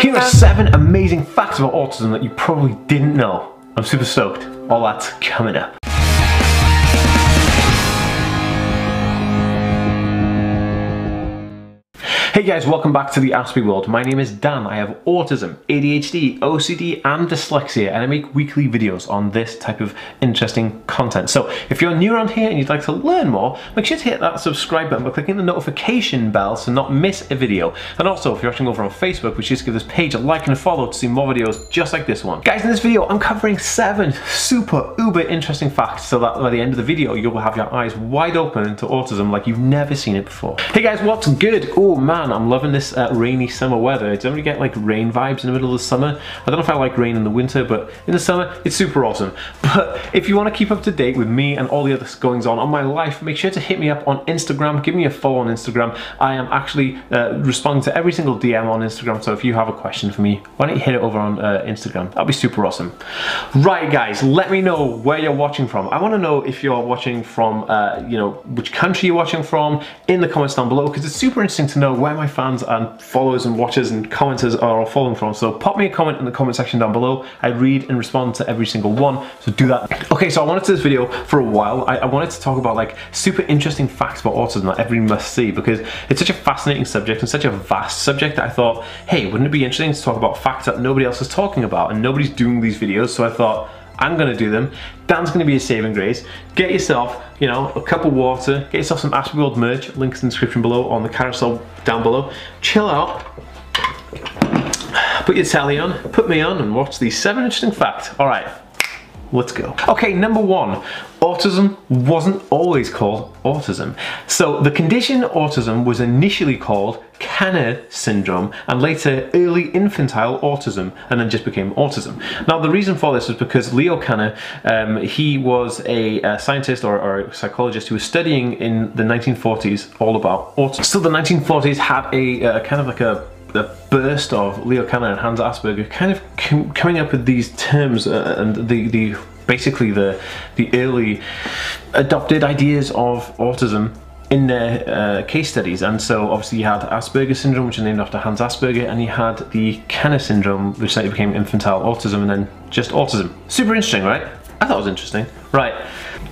Here are seven amazing facts about autism that you probably didn't know. I'm super stoked. All that's coming up. Hey guys, welcome back to the Aspie World. My name is Dan. I have autism, ADHD, OCD, and dyslexia, and I make weekly videos on this type of interesting content. So if you're new around here and you'd like to learn more, make sure to hit that subscribe button by clicking the notification bell to not miss a video. And also, if you're watching over on Facebook, we should just give this page a like and a follow to see more videos just like this one. Guys, in this video, I'm covering seven super uber interesting facts so that by the end of the video, you will have your eyes wide open to autism like you've never seen it before. Hey guys, what's good? Oh man, man, I'm loving this uh, rainy summer weather. Don't you get like rain vibes in the middle of the summer? I don't know if I like rain in the winter, but in the summer, it's super awesome. But if you want to keep up to date with me and all the other goings on on my life, make sure to hit me up on Instagram. Give me a follow on Instagram. I am actually uh, responding to every single DM on Instagram. So if you have a question for me, why don't you hit it over on uh, Instagram? That'll be super awesome. Right, guys, let me know where you're watching from. I want to know if you're watching from, uh, you know, which country you're watching from in the comments down below because it's super interesting to know where where my fans and followers and watchers and commenters are all following from. So pop me a comment in the comment section down below. I read and respond to every single one, so do that. Okay, so I wanted to this video for a while. I, I wanted to talk about like super interesting facts about autism that everybody must see because it's such a fascinating subject and such a vast subject that I thought, hey, wouldn't it be interesting to talk about facts that nobody else is talking about and nobody's doing these videos, so I thought, I'm gonna do them. Dan's gonna be a saving grace. Get yourself, you know, a cup of water, get yourself some Aspie World merch, links in the description below on the carousel down below. Chill out, put your telly on, put me on and watch these seven interesting facts. All right, Let's go. Okay, number one, autism wasn't always called autism. So the condition autism was initially called Kanner syndrome and later early infantile autism and then just became autism. Now the reason for this is because Leo Kanner, um, he was a, a scientist or, or, a psychologist who was studying in the 1940s all about autism. So the 1940s had a, a kind of like a the burst of Leo Kanner and Hans Asperger kind of com coming up with these terms uh, and the, the basically the, the early adopted ideas of autism in their uh, case studies. And so obviously you had Asperger syndrome, which is named after Hans Asperger, and you had the Kanner syndrome, which later became infantile autism, and then just autism. Super interesting, right? I thought it was interesting. Right.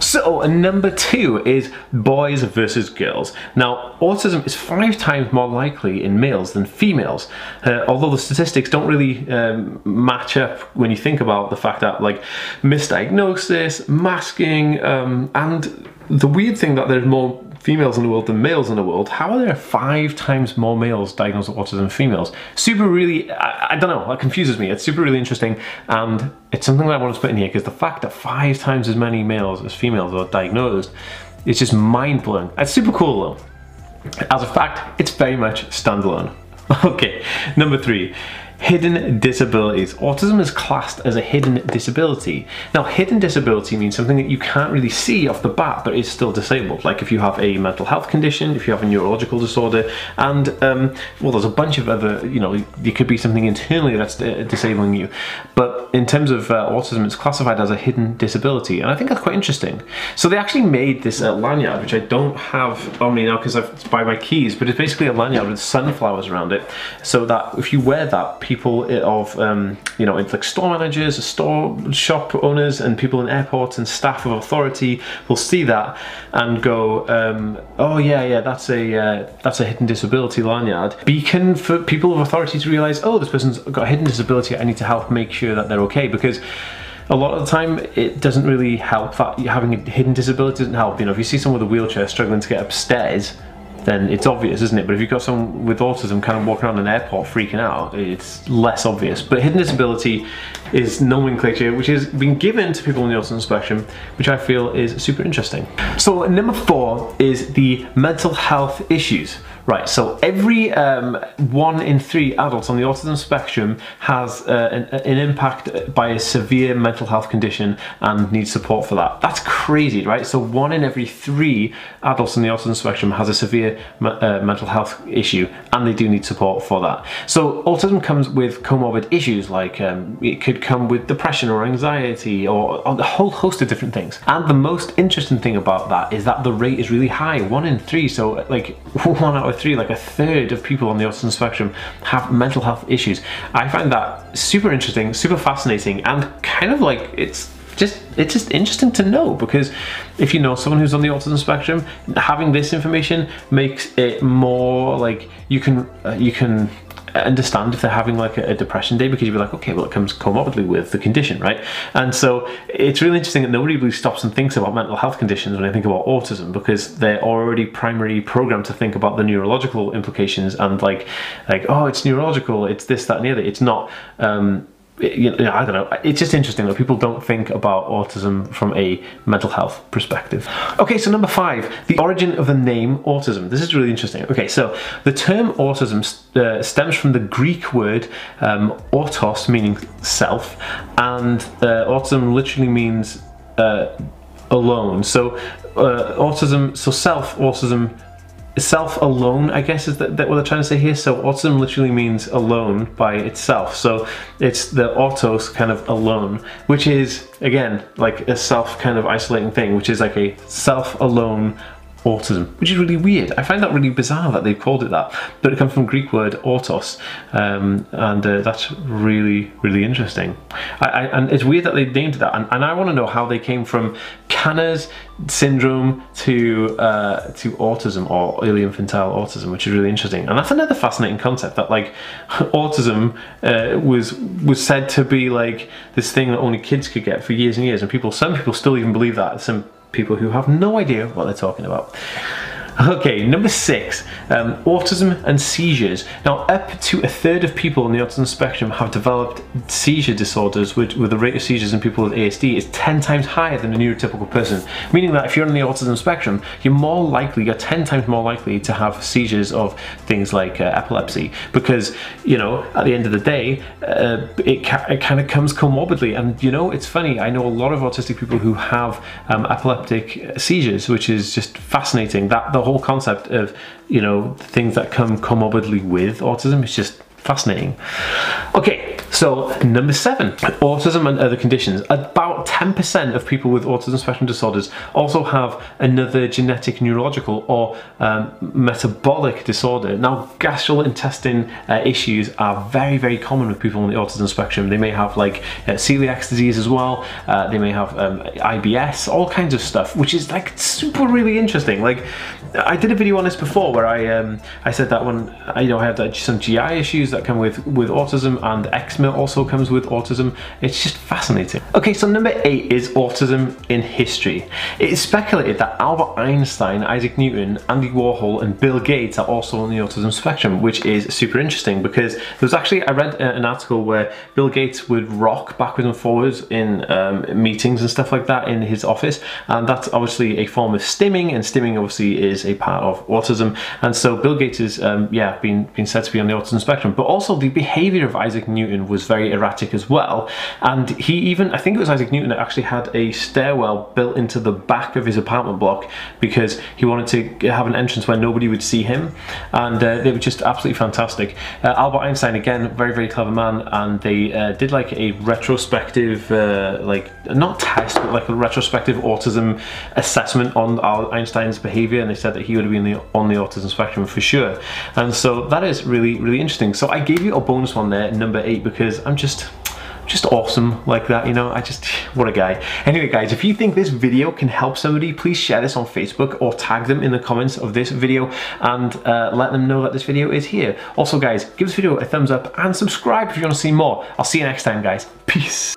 So number two is boys versus girls. Now autism is five times more likely in males than females, uh, although the statistics don't really um, match up when you think about the fact that like misdiagnosis, masking, um, and the weird thing that there's more females in the world than males in the world, how are there five times more males diagnosed with autism than females? Super really, I, I, don't know, that confuses me. It's super really interesting and it's something that I want to put in here because the fact that five times as many males as females are diagnosed is just mind blowing. It's super cool though. As a fact, it's very much standalone. Okay, number three. Hidden disabilities. Autism is classed as a hidden disability. Now, hidden disability means something that you can't really see off the bat, but is still disabled. Like if you have a mental health condition, if you have a neurological disorder, and um, well, there's a bunch of other, you know, there could be something internally that's uh, disabling you. But in terms of uh, autism, it's classified as a hidden disability, and I think that's quite interesting. So they actually made this uh, lanyard, which I don't have on me now because I've by my keys, but it's basically a lanyard with sunflowers around it, so that if you wear that, people of, um, you know, like store managers, store shop owners, and people in airports and staff of authority will see that and go, um, oh yeah, yeah, that's a uh, that's a hidden disability lanyard. Beacon for people of authority to realise, oh, this person's got a hidden disability. I need to help make sure that they're okay because a lot of the time it doesn't really help that having a hidden disability doesn't help you know if you see someone with a wheelchair struggling to get upstairs then it's obvious, isn't it? But if you've got someone with autism kind of walking around an airport freaking out, it's less obvious. But hidden disability is nomenclature which has been given to people on the autism spectrum, which I feel is super interesting. So number four is the mental health issues. Right, so every um, one in three adults on the autism spectrum has uh, an, an, impact by a severe mental health condition and needs support for that. That's crazy, right? So one in every three adults on the autism spectrum has a severe uh, mental health issue and they do need support for that. So autism comes with comorbid issues like um, it could come with depression or anxiety or, or a whole host of different things. And the most interesting thing about that is that the rate is really high, one in three. So like one out of three, like a third of people on the autism spectrum have mental health issues. I find that super interesting, super fascinating, and kind of like it's just it's just interesting to know because if you know someone who's on the autism spectrum, having this information makes it more like you can uh, you can understand if they're having like a, a, depression day because you'd be like, okay, well, it comes comorbidly with the condition, right? And so it's really interesting that nobody really stops and thinks about mental health conditions when they think about autism because they're already primarily programmed to think about the neurological implications and like, like oh, it's neurological, it's this, that, and the other. It's not. Um, you know, I don't know. It's just interesting that people don't think about autism from a mental health perspective. Okay, so number five, the origin of the name autism. This is really interesting. Okay, so the term autism uh, stems from the Greek word um, autos, meaning self, and uh, autism literally means uh, alone. So uh, autism, so self autism self alone, I guess, is that, that what they're trying to say here. So autism literally means alone by itself. So it's the autos kind of alone, which is again like a self kind of isolating thing, which is like a self alone autism, which is really weird. I find that really bizarre that they've called it that, but it comes from Greek word autos, um, and uh, that's really, really interesting. I, I, and it's weird that they named it that, and, and I want to know how they came from Kanner's syndrome to uh, to autism or early infantile autism, which is really interesting. And that's another fascinating concept that like autism uh, was was said to be like this thing that only kids could get for years and years, and people, some people still even believe that. Some people who have no idea what they're talking about. Okay, number six, um, autism and seizures. Now, up to a third of people on the autism spectrum have developed seizure disorders, with, with the rate of seizures in people with ASD is 10 times higher than a neurotypical person. Meaning that if you're on the autism spectrum, you're more likely, you're 10 times more likely to have seizures of things like uh, epilepsy. Because, you know, at the end of the day, uh, it, ca it kind of comes comorbidly. And, you know, it's funny, I know a lot of autistic people who have um, epileptic seizures, which is just fascinating. That the whole concept of you know things that come comorbidly with autism is just fascinating. Okay, so number seven, autism and other conditions. About 10% of people with autism spectrum disorders also have another genetic neurological or um, metabolic disorder. Now, gastrointestinal uh, issues are very, very common with people on the autism spectrum. They may have like uh, celiac disease as well. Uh, they may have um, IBS, all kinds of stuff, which is like super really interesting. Like I did a video on this before where I um, I said that when I, you know I have some GI issues that come with with autism and eczema also comes with autism. It's just fascinating. Okay, so number eight is autism in history. It is speculated that Albert Einstein, Isaac Newton, Andy Warhol, and Bill Gates are also on the autism spectrum, which is super interesting because there was actually I read uh, an article where Bill Gates would rock backwards and forwards in um, meetings and stuff like that in his office, and that's obviously a form of stimming, and stimming obviously is a part of autism. And so Bill Gates is, um, yeah, been, been said to be on the autism spectrum. But also the behavior of Isaac Newton was very erratic as well. And he even, I think it was Isaac Newton that actually had a stairwell built into the back of his apartment block because he wanted to have an entrance where nobody would see him. And uh, they were just absolutely fantastic. Uh, Albert Einstein, again, very, very clever man. And they uh, did like a retrospective, uh, like, not test, but like a retrospective autism assessment on Einstein's behavior. And they said said that he would been the, on the autism spectrum for sure. And so that is really, really interesting. So I gave you a bonus one there, number eight, because I'm just just awesome like that you know? I just what a guy. Anyway guys if you think this video can help somebody please share this on Facebook or tag them in the comments of this video and uh, let them know that this video is here. Also guys give this video a thumbs up and subscribe if you want to see more. I'll see you next time guys. Peace